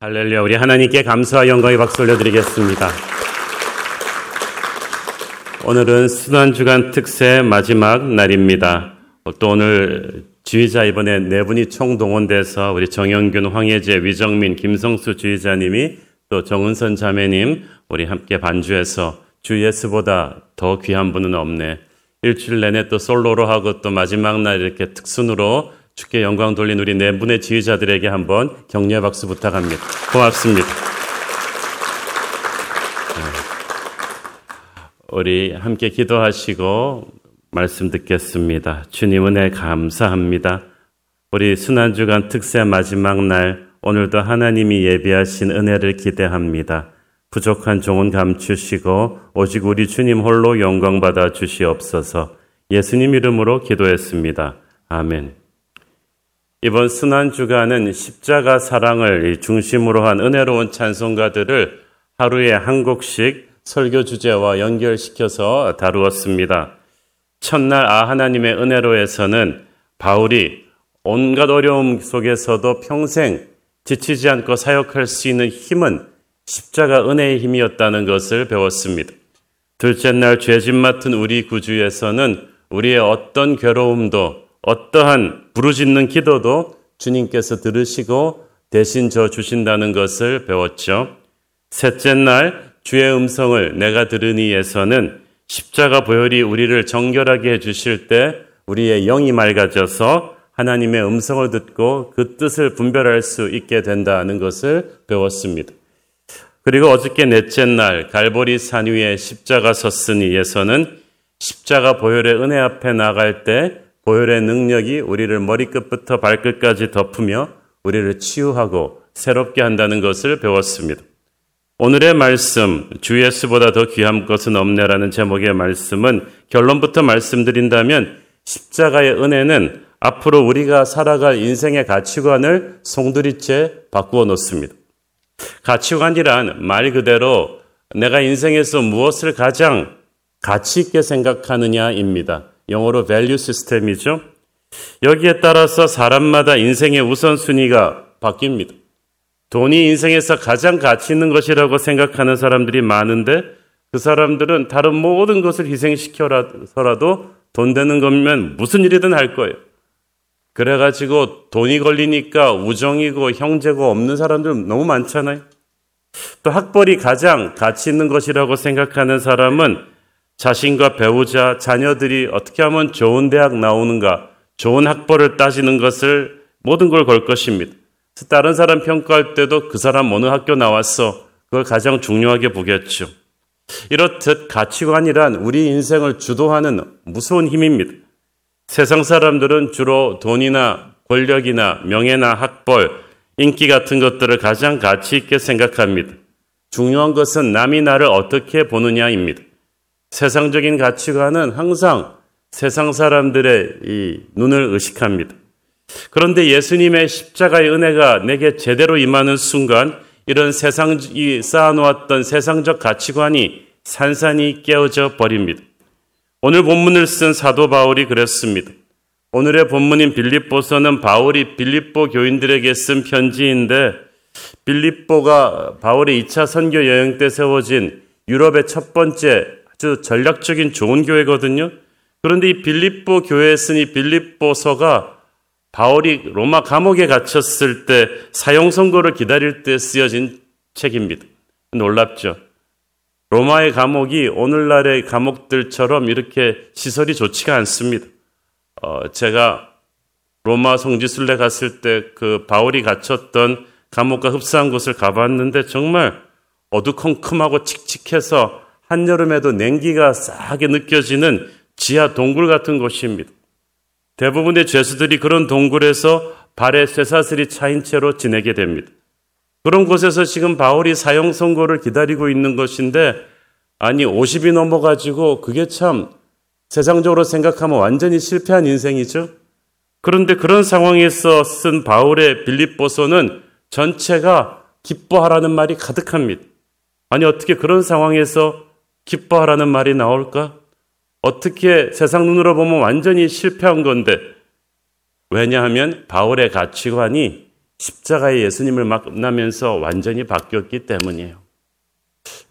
할렐루야, 우리 하나님께 감사와 영광의 박수 올려드리겠습니다. 오늘은 순환주간 특세 마지막 날입니다. 또 오늘 주의자 이번에 네 분이 총동원돼서 우리 정영균, 황혜재, 위정민, 김성수 주의자님이 또 정은선 자매님 우리 함께 반주해서 주 예수보다 더 귀한 분은 없네. 일주일 내내 또 솔로로 하고 또 마지막 날 이렇게 특순으로 주께 영광 돌린 우리 네 분의 지휘자들에게 한번 격려 박수 부탁합니다. 고맙습니다. 네. 우리 함께 기도하시고 말씀 듣겠습니다. 주님 은혜 감사합니다. 우리 순환주간 특세 마지막 날 오늘도 하나님이 예비하신 은혜를 기대합니다. 부족한 종은 감추시고 오직 우리 주님 홀로 영광 받아 주시옵소서. 예수님 이름으로 기도했습니다. 아멘. 이번 순환 주간은 십자가 사랑을 중심으로 한 은혜로운 찬송가들을 하루에 한 곡씩 설교 주제와 연결시켜서 다루었습니다. 첫날 아 하나님의 은혜로에서는 바울이 온갖 어려움 속에서도 평생 지치지 않고 사역할 수 있는 힘은 십자가 은혜의 힘이었다는 것을 배웠습니다. 둘째 날 죄짐 맡은 우리 구주에서는 우리의 어떤 괴로움도 어떠한 부르짖는 기도도 주님께서 들으시고 대신 져 주신다는 것을 배웠죠. 셋째 날 주의 음성을 내가 들으니에서는 십자가 보혈이 우리를 정결하게 해 주실 때 우리의 영이 맑아져서 하나님의 음성을 듣고 그 뜻을 분별할 수 있게 된다는 것을 배웠습니다. 그리고 어저께 넷째 날 갈보리 산 위에 십자가 섰으니에서는 십자가 보혈의 은혜 앞에 나갈 때 보혈의 능력이 우리를 머리끝부터 발끝까지 덮으며 우리를 치유하고 새롭게 한다는 것을 배웠습니다. 오늘의 말씀, 주 예수보다 더 귀한 것은 없네라는 제목의 말씀은 결론부터 말씀드린다면 십자가의 은혜는 앞으로 우리가 살아갈 인생의 가치관을 송두리째 바꾸어 놓습니다. 가치관이란 말 그대로 내가 인생에서 무엇을 가장 가치 있게 생각하느냐입니다. 영어로 value 시스템이죠. 여기에 따라서 사람마다 인생의 우선순위가 바뀝니다. 돈이 인생에서 가장 가치 있는 것이라고 생각하는 사람들이 많은데 그 사람들은 다른 모든 것을 희생시켜서라도 돈 되는 거면 무슨 일이든 할 거예요. 그래가지고 돈이 걸리니까 우정이고 형제고 없는 사람들 너무 많잖아요. 또 학벌이 가장 가치 있는 것이라고 생각하는 사람은 자신과 배우자, 자녀들이 어떻게 하면 좋은 대학 나오는가, 좋은 학벌을 따지는 것을 모든 걸 걸 것입니다. 다른 사람 평가할 때도 그 사람 어느 학교 나왔어. 그걸 가장 중요하게 보겠죠. 이렇듯 가치관이란 우리 인생을 주도하는 무서운 힘입니다. 세상 사람들은 주로 돈이나 권력이나 명예나 학벌, 인기 같은 것들을 가장 가치 있게 생각합니다. 중요한 것은 남이 나를 어떻게 보느냐입니다. 세상적인 가치관은 항상 세상 사람들의 이 눈을 의식합니다. 그런데 예수님의 십자가의 은혜가 내게 제대로 임하는 순간 이런 세상 이 쌓아놓았던 세상적 가치관이 산산이 깨어져 버립니다. 오늘 본문을 쓴 사도 바울이 그랬습니다. 오늘의 본문인 빌립보서는 바울이 빌립보 교인들에게 쓴 편지인데 빌립보가 바울의 2차 선교 여행 때 세워진 유럽의 첫 번째 아주 전략적인 좋은 교회거든요. 그런데 이 빌립보 교회에 쓰니 빌립보서가 바울이 로마 감옥에 갇혔을 때 사형 선고를 기다릴 때 쓰여진 책입니다. 놀랍죠. 로마의 감옥이 오늘날의 감옥들처럼 이렇게 시설이 좋지가 않습니다. 어, 제가 로마 성지순례 갔을 때 그 바울이 갇혔던 감옥과 흡사한 곳을 가봤는데 정말 어두컴컴하고 칙칙해서 한여름에도 냉기가 싸하게 느껴지는 지하 동굴 같은 곳입니다. 대부분의 죄수들이 그런 동굴에서 발에 쇠사슬이 차인 채로 지내게 됩니다. 그런 곳에서 지금 바울이 사형 선고를 기다리고 있는 것인데 아니 50이 넘어가지고 그게 참 세상적으로 생각하면 완전히 실패한 인생이죠. 그런데 그런 상황에서 쓴 바울의 빌립보서는 전체가 기뻐하라는 말이 가득합니다. 아니 어떻게 그런 상황에서 기뻐하라는 말이 나올까? 어떻게 세상 눈으로 보면 완전히 실패한 건데, 왜냐하면 바울의 가치관이 십자가의 예수님을 만나면서 완전히 바뀌었기 때문이에요.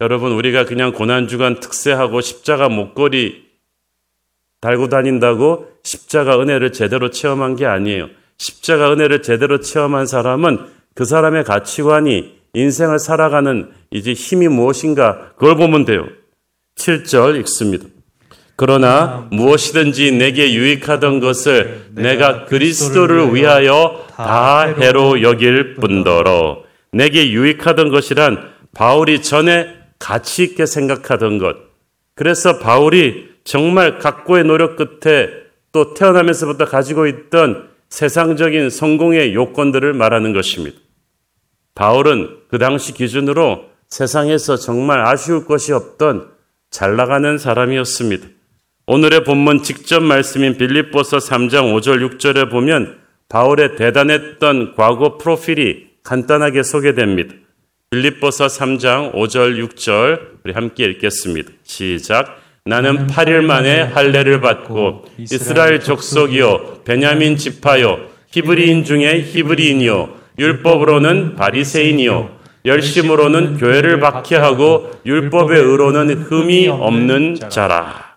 여러분, 우리가 그냥 고난주간 특세하고 십자가 목걸이 달고 다닌다고 십자가 은혜를 제대로 체험한 게 아니에요. 십자가 은혜를 제대로 체험한 사람은 그 사람의 가치관이 인생을 살아가는 이제 힘이 무엇인가 그걸 보면 돼요. 7절 읽습니다. 그러나 무엇이든지 내게 유익하던 것을 내가 그리스도를 위하여 다 해로 여길 뿐더러 내게 유익하던 것이란 바울이 전에 가치 있게 생각하던 것. 그래서 바울이 정말 각고의 노력 끝에 또 태어나면서부터 가지고 있던 세상적인 성공의 요건들을 말하는 것입니다. 바울은 그 당시 기준으로 세상에서 정말 아쉬울 것이 없던 잘 나가는 사람이었습니다. 오늘의 본문 직접 말씀인 빌립보서 3장 5절 6절에 보면 바울의 대단했던 과거 프로필이 간단하게 소개됩니다. 빌립보서 3장 5절 6절 우리 함께 읽겠습니다. 시작. 나는 8일 만에 할례를 받고 이스라엘 족속이요 베냐민 지파요 히브리인 중에 히브리인이요 율법으로는 바리새인이요 열심으로는 교회를 박해하고 율법의 의로는 흠이 없는 자라.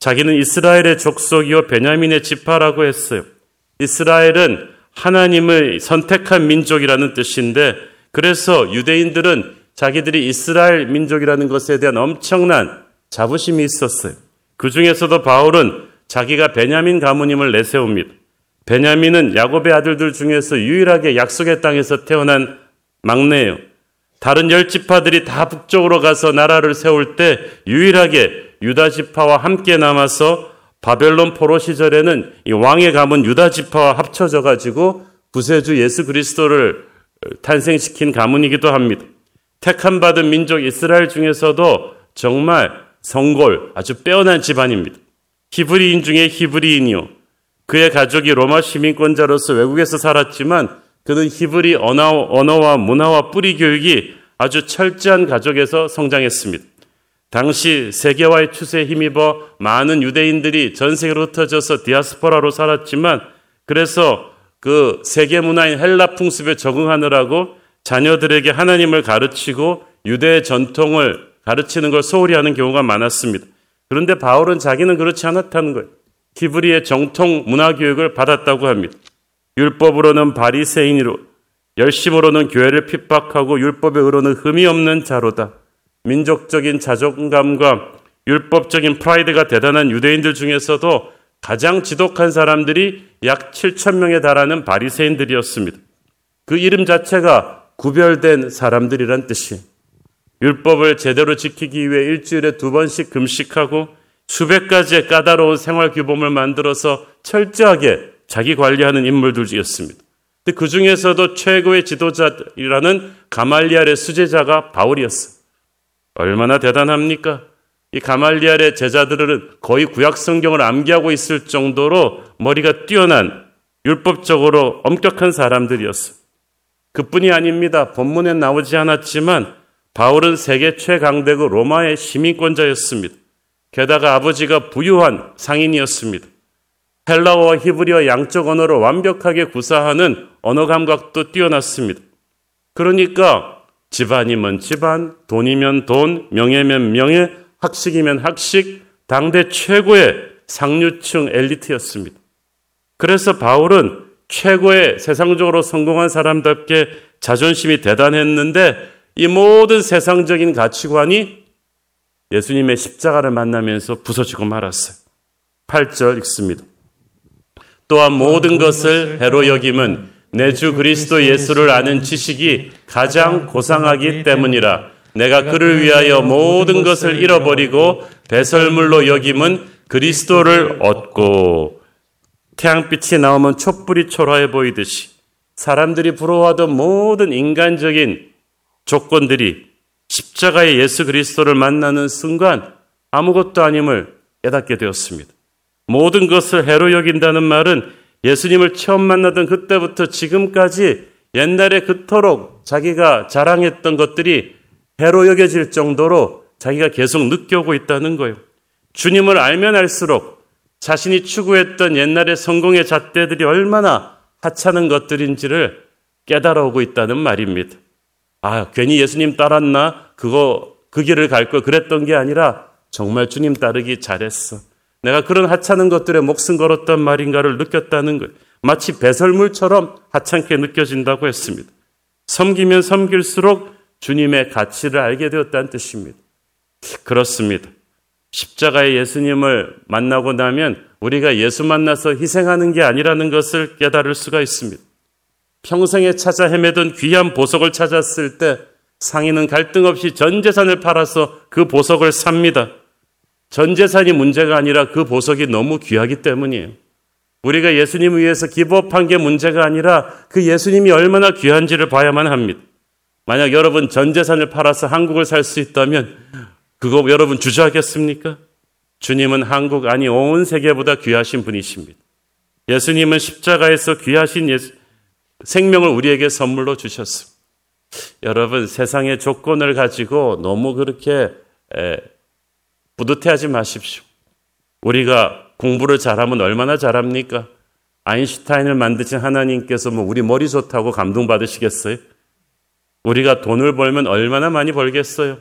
자기는 이스라엘의 족속이요 베냐민의 지파라고 했어요. 이스라엘은 하나님을 선택한 민족이라는 뜻인데 그래서 유대인들은 자기들이 이스라엘 민족이라는 것에 대한 엄청난 자부심이 있었어요. 그 중에서도 바울은 자기가 베냐민 가문임을 내세웁니다. 베냐민은 야곱의 아들들 중에서 유일하게 약속의 땅에서 태어난 막내예요. 다른 열 지파들이 다 북쪽으로 가서 나라를 세울 때 유일하게 유다 지파와 함께 남아서 바벨론 포로 시절에는 이 왕의 가문 유다 지파와 합쳐져 가지고 구세주 예수 그리스도를 탄생시킨 가문이기도 합니다. 택함 받은 민족 이스라엘 중에서도 정말 성골 아주 빼어난 집안입니다. 히브리인 중에 히브리인이요. 그의 가족이 로마 시민권자로서 외국에서 살았지만 그는 히브리 언어와 문화와 뿌리 교육이 아주 철저한 가족에서 성장했습니다. 당시 세계화의 추세에 힘입어 많은 유대인들이 전 세계로 흩어져서 디아스포라로 살았지만 그래서 그 세계 문화인 헬라 풍습에 적응하느라고 자녀들에게 하나님을 가르치고 유대의 전통을 가르치는 걸 소홀히 하는 경우가 많았습니다. 그런데 바울은 자기는 그렇지 않았다는 거예요. 히브리의 정통 문화 교육을 받았다고 합니다. 율법으로는 바리새인으로 열심으로는 교회를 핍박하고 율법의 의로는 흠이 없는 자로다. 민족적인 자존감과 율법적인 프라이드가 대단한 유대인들 중에서도 가장 지독한 사람들이 약 7천 명에 달하는 바리새인들이었습니다. 그 이름 자체가 구별된 사람들이란 뜻이 율법을 제대로 지키기 위해 일주일에 두 번씩 금식하고 수백 가지의 까다로운 생활 규범을 만들어서 철저하게 자기 관리하는 인물들이었습니다. 그 중에서도 최고의 지도자이라는 가말리알의 수제자가 바울이었어요. 얼마나 대단합니까? 이 가말리알의 제자들은 거의 구약 성경을 암기하고 있을 정도로 머리가 뛰어난 율법적으로 엄격한 사람들이었어. 그뿐이 아닙니다. 본문에 나오지 않았지만 바울은 세계 최강대국 로마의 시민권자였습니다. 게다가 아버지가 부유한 상인이었습니다. 헬라어와 히브리어 양쪽 언어를 완벽하게 구사하는 언어 감각도 뛰어났습니다. 그러니까 집안이면 집안, 돈이면 돈, 명예면 명예, 학식이면 학식, 당대 최고의 상류층 엘리트였습니다. 그래서 바울은 최고의 세상적으로 성공한 사람답게 자존심이 대단했는데 이 모든 세상적인 가치관이 예수님의 십자가를 만나면서 부서지고 말았어요. 8절 읽습니다. 또한 모든 것을 해로 여김은 내 주 그리스도 예수를 아는 지식이 가장 고상하기 때문이라 내가 그를 위하여 모든 것을 잃어버리고 배설물로 여김은 그리스도를 얻고 태양빛이 나오면 촛불이 초라해 보이듯이 사람들이 부러워하던 모든 인간적인 조건들이 십자가의 예수 그리스도를 만나는 순간 아무것도 아님을 깨닫게 되었습니다. 모든 것을 해로 여긴다는 말은 예수님을 처음 만나던 그때부터 지금까지 옛날에 그토록 자기가 자랑했던 것들이 해로 여겨질 정도로 자기가 계속 느껴오고 있다는 거예요. 주님을 알면 알수록 자신이 추구했던 옛날의 성공의 잣대들이 얼마나 하찮은 것들인지를 깨달아오고 있다는 말입니다. 아, 괜히 예수님 따랐나? 그거, 그 길을 갈걸 그랬던 게 아니라 정말 주님 따르기 잘했어. 내가 그런 하찮은 것들에 목숨 걸었단 말인가를 느꼈다는 것. 마치 배설물처럼 하찮게 느껴진다고 했습니다. 섬기면 섬길수록 주님의 가치를 알게 되었다는 뜻입니다. 그렇습니다. 십자가의 예수님을 만나고 나면 우리가 예수 만나서 희생하는 게 아니라는 것을 깨달을 수가 있습니다. 평생에 찾아 헤매던 귀한 보석을 찾았을 때 상인은 갈등 없이 전 재산을 팔아서 그 보석을 삽니다. 전 재산이 문제가 아니라 그 보석이 너무 귀하기 때문이에요. 우리가 예수님을 위해서 기법한 게 문제가 아니라 그 예수님이 얼마나 귀한지를 봐야만 합니다. 만약 여러분 전 재산을 팔아서 한국을 살 수 있다면 그거 여러분 주저하겠습니까? 주님은 한국 아니 온 세계보다 귀하신 분이십니다. 예수님은 십자가에서 귀하신 예수, 생명을 우리에게 선물로 주셨습니다. 여러분 세상의 조건을 가지고 너무 그렇게 에, 뿌듯해하지 마십시오. 우리가 공부를 잘하면 얼마나 잘합니까? 아인슈타인을 만드신 하나님께서 뭐 우리 머리 좋다고 감동받으시겠어요? 우리가 돈을 벌면 얼마나 많이 벌겠어요?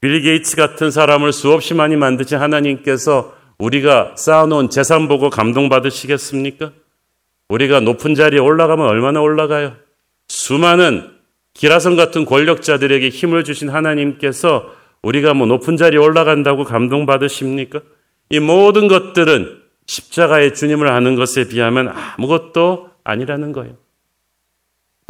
빌 게이츠 같은 사람을 수없이 많이 만드신 하나님께서 우리가 쌓아놓은 재산 보고 감동받으시겠습니까? 우리가 높은 자리에 올라가면 얼마나 올라가요? 수많은 기라성 같은 권력자들에게 힘을 주신 하나님께서 우리가 뭐 높은 자리에 올라간다고 감동받으십니까? 이 모든 것들은 십자가의 주님을 아는 것에 비하면 아무것도 아니라는 거예요.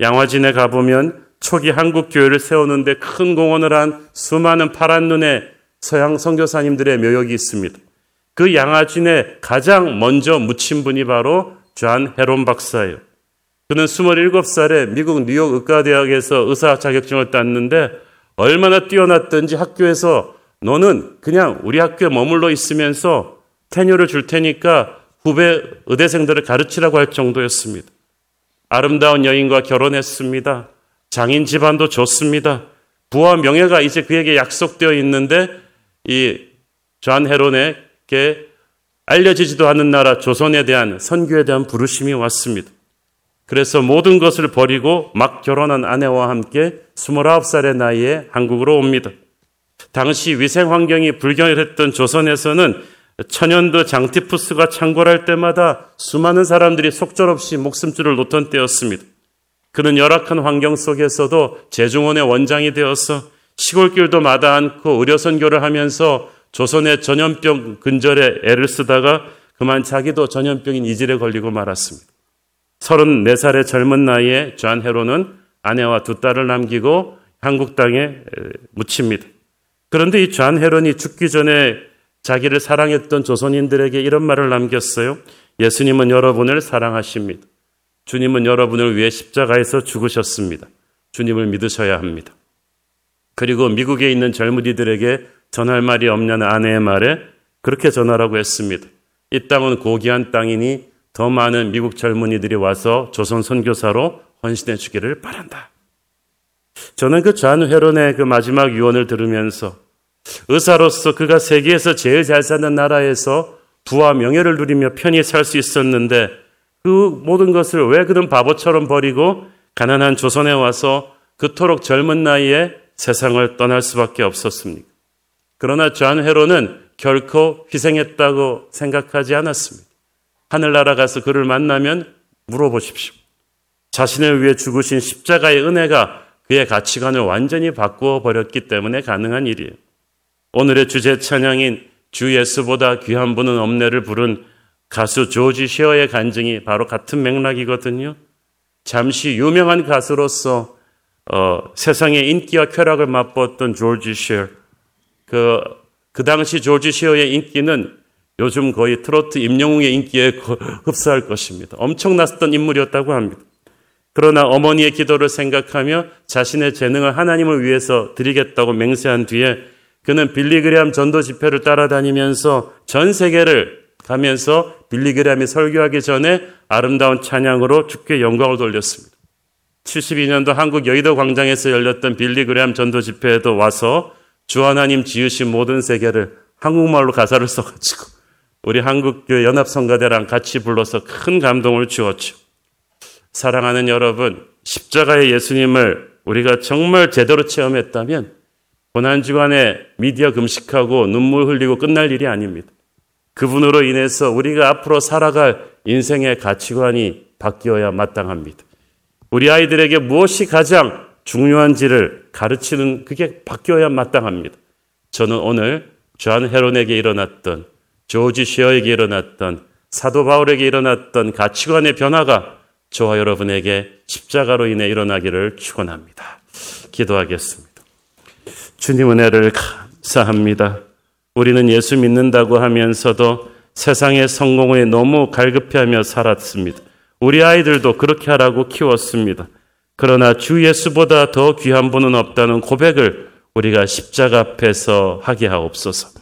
양화진에 가보면 초기 한국 교회를 세우는데 큰 공헌을 한 수많은 파란 눈의 서양 선교사님들의 묘역이 있습니다. 그 양화진에 가장 먼저 묻힌 분이 바로 존 헤론 박사예요. 그는 27살에 미국 뉴욕 의과대학에서 의사 자격증을 땄는데 얼마나 뛰어났든지 학교에서 너는 그냥 우리 학교에 머물러 있으면서 tenure를 줄 테니까 후배 의대생들을 가르치라고 할 정도였습니다. 아름다운 여인과 결혼했습니다. 장인 집안도 좋습니다. 부와 명예가 이제 그에게 약속되어 있는데 이 존 헤론에게 알려지지도 않은 나라 조선에 대한 선교에 대한 부르심이 왔습니다. 그래서 모든 것을 버리고 막 결혼한 아내와 함께 29살의 나이에 한국으로 옵니다. 당시 위생 환경이 불결했던 조선에서는 천연두 장티푸스가 창궐할 때마다 수많은 사람들이 속절없이 목숨줄을 놓던 때였습니다. 그는 열악한 환경 속에서도 제중원의 원장이 되어서 시골길도 마다 않고 의료 선교를 하면서 조선의 전염병 근절에 애를 쓰다가 그만 자기도 전염병인 이질에 걸리고 말았습니다. 34살의 젊은 나이에 존 헤론은 아내와 두 딸을 남기고 한국 땅에 묻힙니다. 그런데 이 존 헤론이 죽기 전에 자기를 사랑했던 조선인들에게 이런 말을 남겼어요. 예수님은 여러분을 사랑하십니다. 주님은 여러분을 위해 십자가에서 죽으셨습니다. 주님을 믿으셔야 합니다. 그리고 미국에 있는 젊은이들에게 전할 말이 없냐는 아내의 말에 그렇게 전하라고 했습니다. 이 땅은 고귀한 땅이니 더 많은 미국 젊은이들이 와서 조선 선교사로 헌신해 주기를 바란다. 저는 그존 회론의 그 마지막 유언을 들으면서 의사로서 그가 세계에서 제일 잘 사는 나라에서 부와 명예를 누리며 편히 살 수 있었는데 그 모든 것을 왜 그런 바보처럼 버리고 가난한 조선에 와서 그토록 젊은 나이에 세상을 떠날 수밖에 없었습니까? 그러나 존 헤론은 결코 희생했다고 생각하지 않았습니다. 하늘나라 가서 그를 만나면 물어보십시오. 자신을 위해 죽으신 십자가의 은혜가 그의 가치관을 완전히 바꾸어 버렸기 때문에 가능한 일이에요. 오늘의 주제 찬양인 주 예수보다 귀한 분은 없네를 부른 가수 조지 쉐어의 간증이 바로 같은 맥락이거든요. 잠시 유명한 가수로서 어, 세상의 인기와 쾌락을 맛보았던 조지 쉐어. 그, 그 당시 조지 쉐어의 인기는 요즘 거의 트로트 임영웅의 인기에 흡사할 것입니다. 엄청났던 인물이었다고 합니다. 그러나 어머니의 기도를 생각하며 자신의 재능을 하나님을 위해서 드리겠다고 맹세한 뒤에 그는 빌리그램 전도 집회를 따라다니면서 전 세계를 가면서 빌리그램이 설교하기 전에 아름다운 찬양으로 주께 영광을 돌렸습니다. 72년도 한국 여의도 광장에서 열렸던 빌리그램 전도 집회에도 와서 주 하나님 지으신 모든 세계를 한국말로 가사를 써가지고 우리 한국교회 연합성가대랑 같이 불러서 큰 감동을 주었죠. 사랑하는 여러분, 십자가의 예수님을 우리가 정말 제대로 체험했다면 고난주간에 미디어 금식하고 눈물 흘리고 끝날 일이 아닙니다. 그분으로 인해서 우리가 앞으로 살아갈 인생의 가치관이 바뀌어야 마땅합니다. 우리 아이들에게 무엇이 가장 중요한지를 가르치는 그게 바뀌어야 마땅합니다. 저는 오늘 존 헤론에게 일어났던 조지 쉐어에게 일어났던 사도 바울에게 일어났던 가치관의 변화가 저와 여러분에게 십자가로 인해 일어나기를 축원합니다. 기도하겠습니다. 주님 은혜를 감사합니다. 우리는 예수 믿는다고 하면서도 세상의 성공에 너무 갈급해하며 살았습니다. 우리 아이들도 그렇게 하라고 키웠습니다. 그러나 주 예수보다 더 귀한 분은 없다는 고백을 우리가 십자가 앞에서 하게 하옵소서.